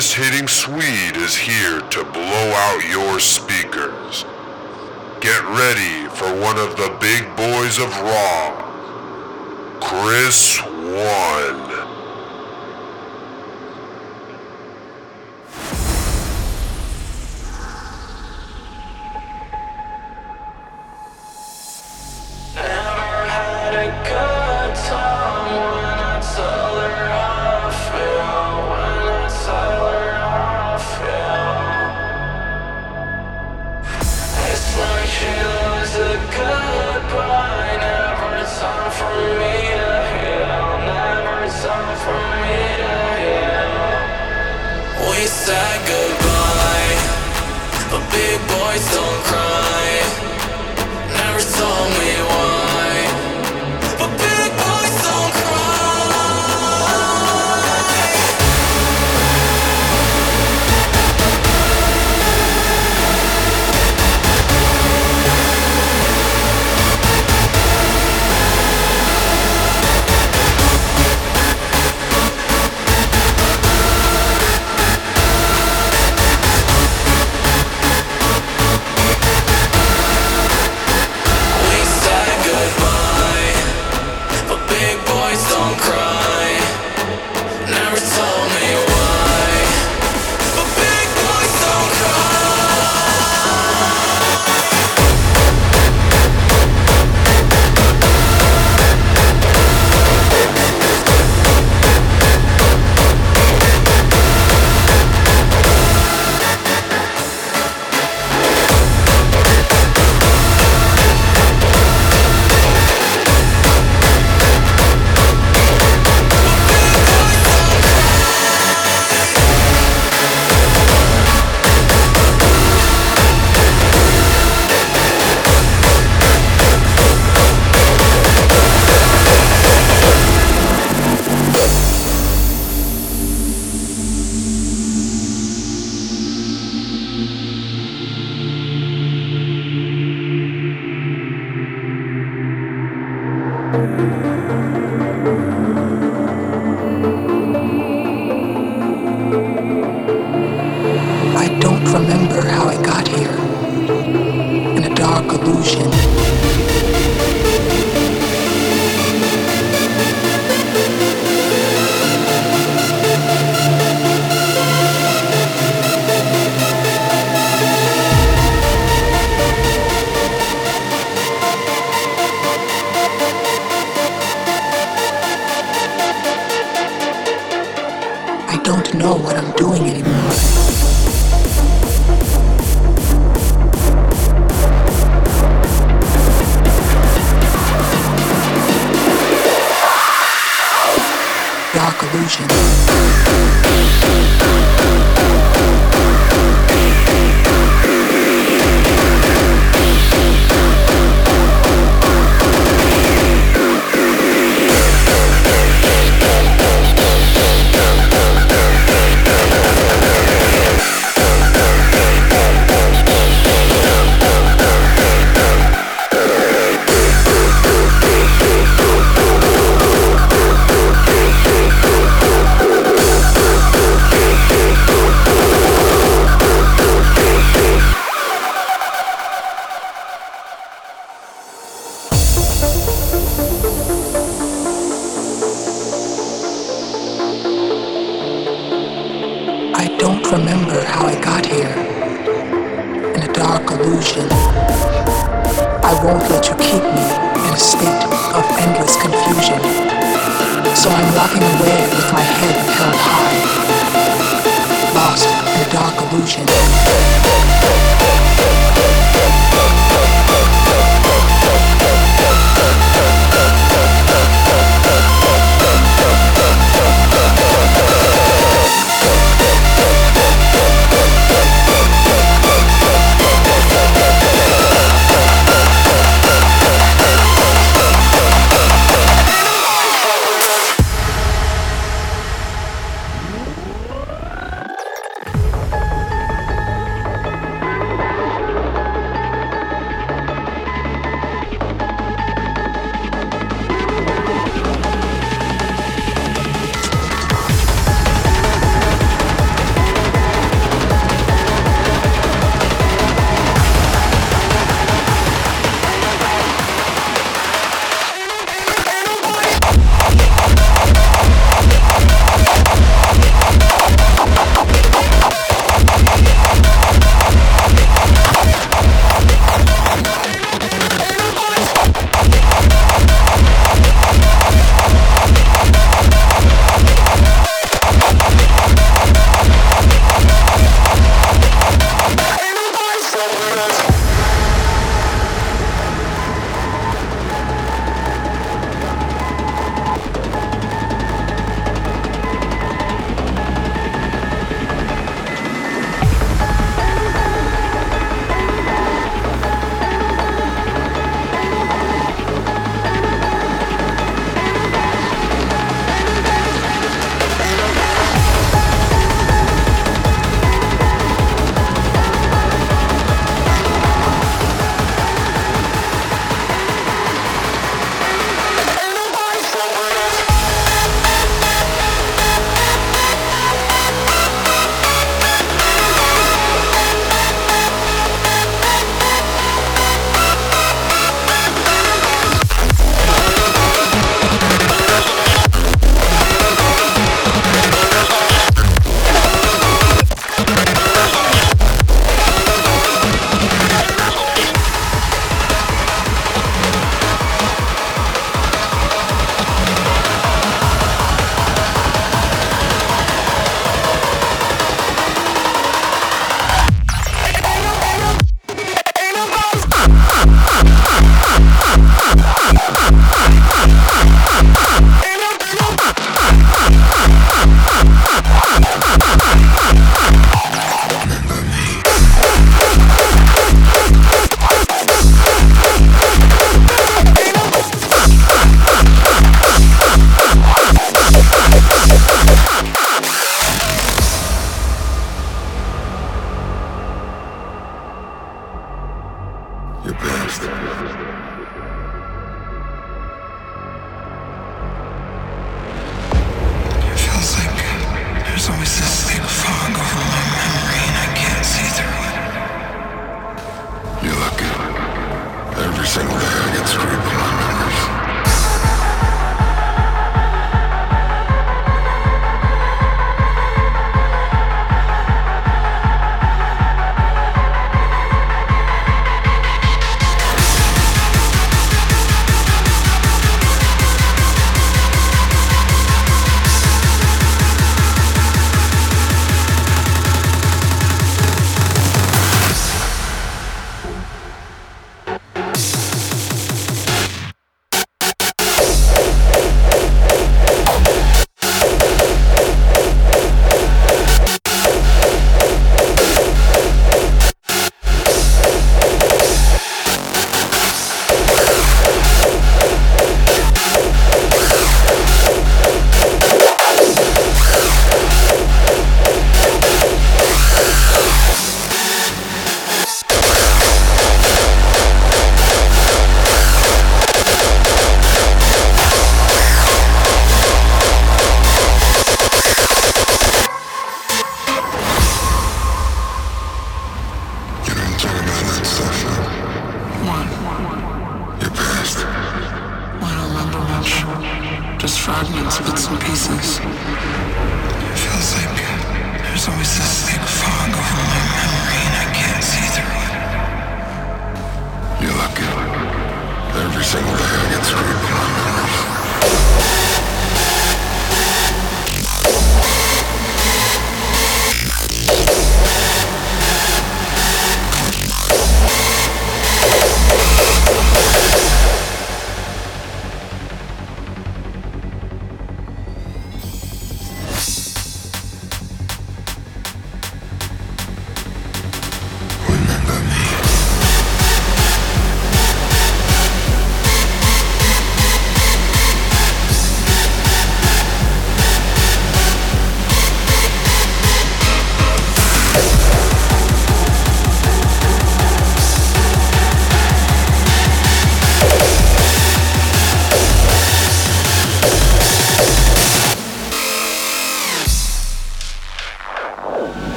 Hardest-hitting Swede is here to blow out your speakers. Get ready for one of the big boys of Raw, Chris One.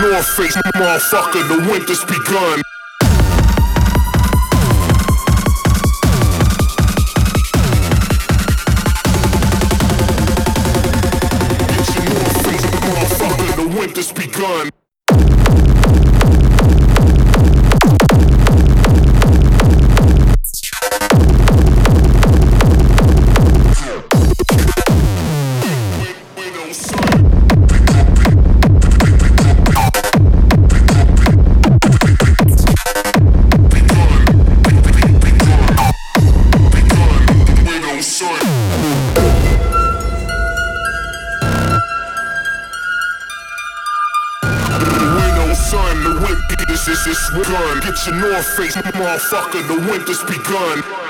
North Face, motherfucker, the winter's begun. Your North Face, motherfucker, the winter's begun.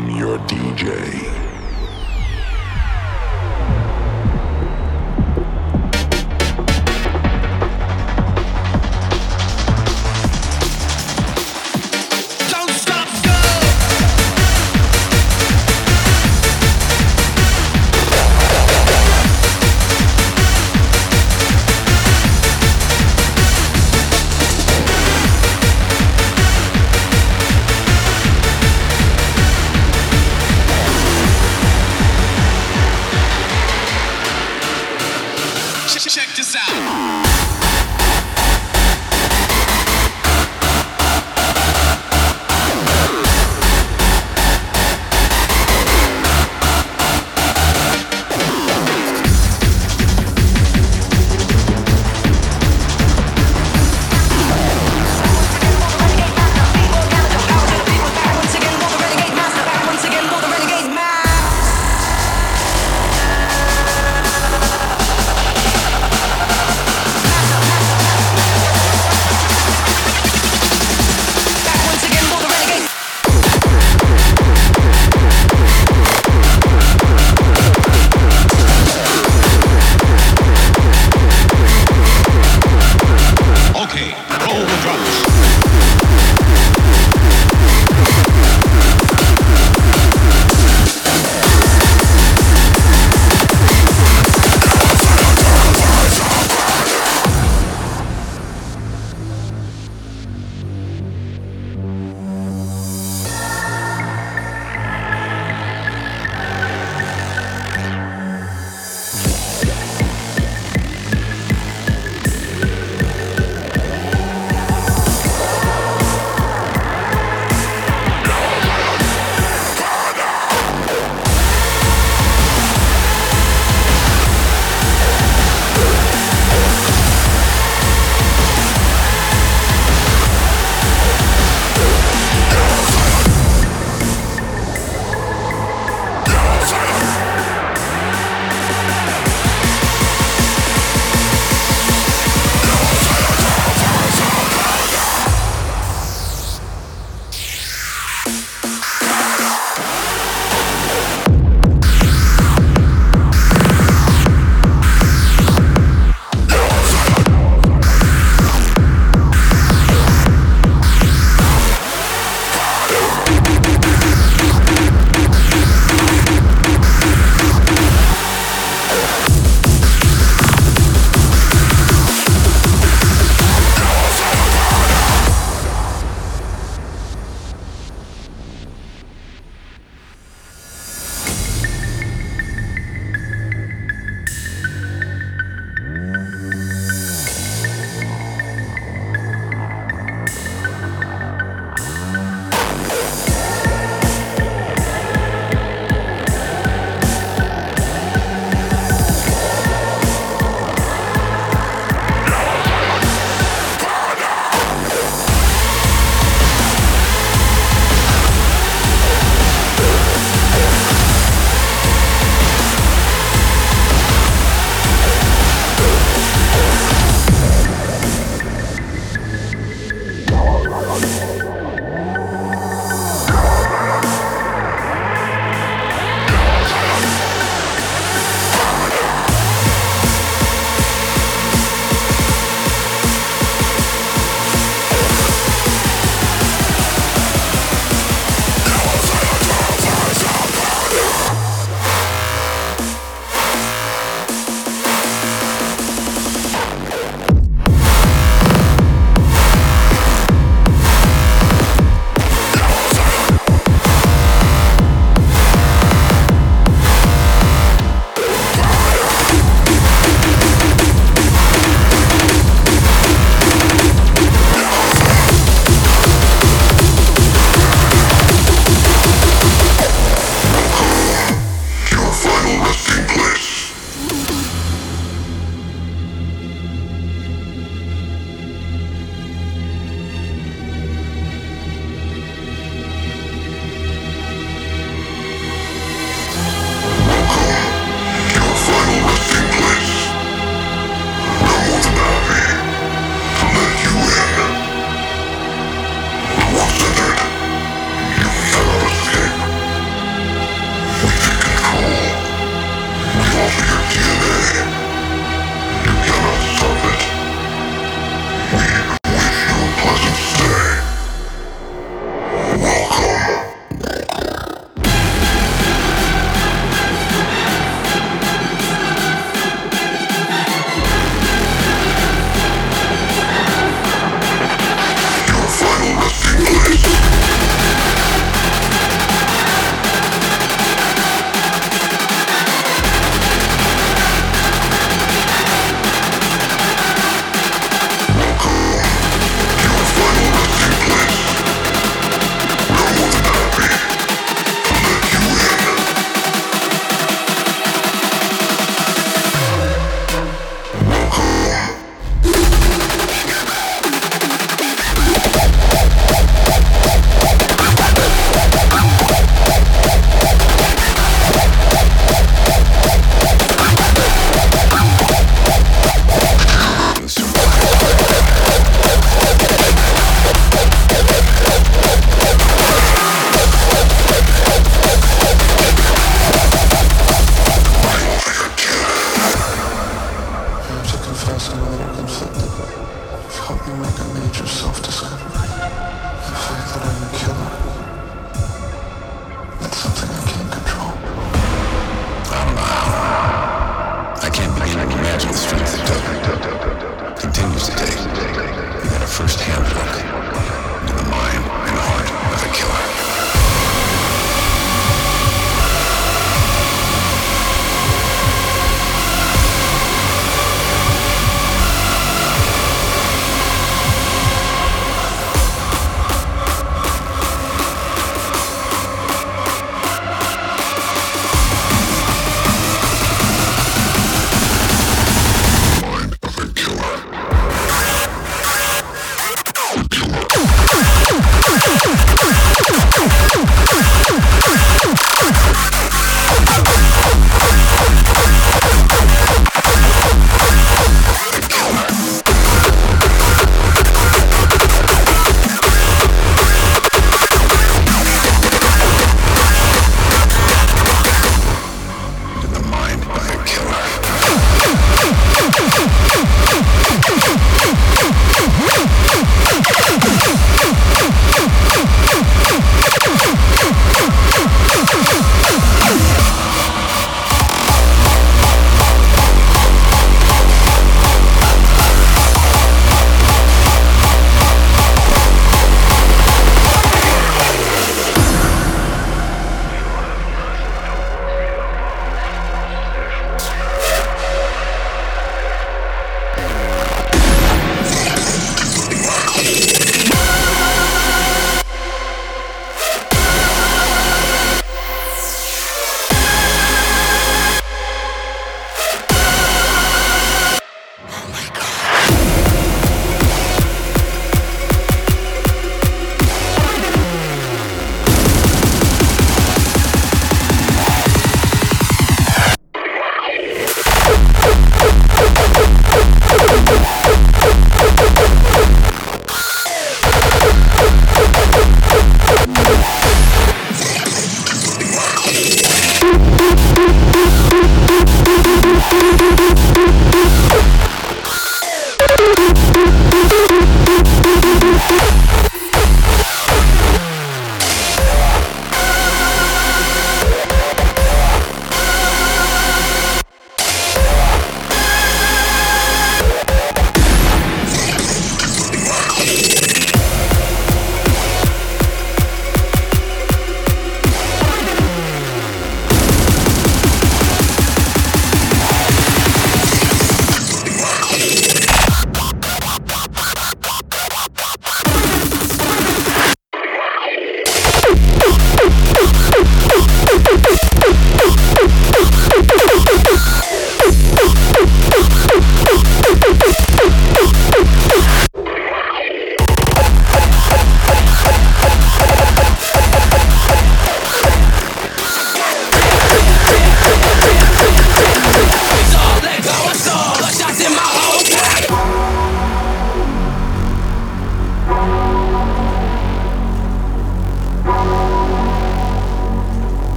I'm your DJ.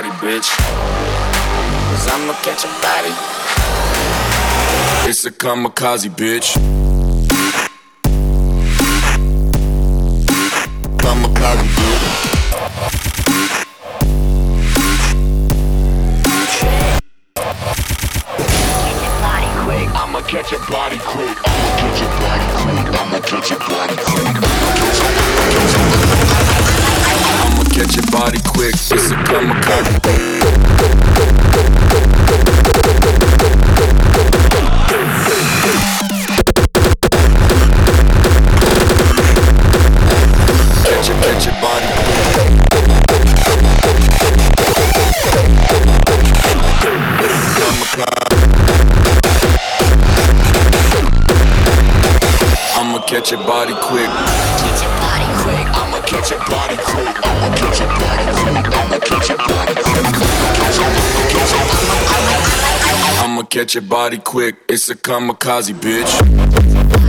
body, bitch. Cause I'ma catch a body. It's a kamikaze, bitch. Kamikaze, bitch. I'm a cop. Your body quick, it's a kamikaze, bitch.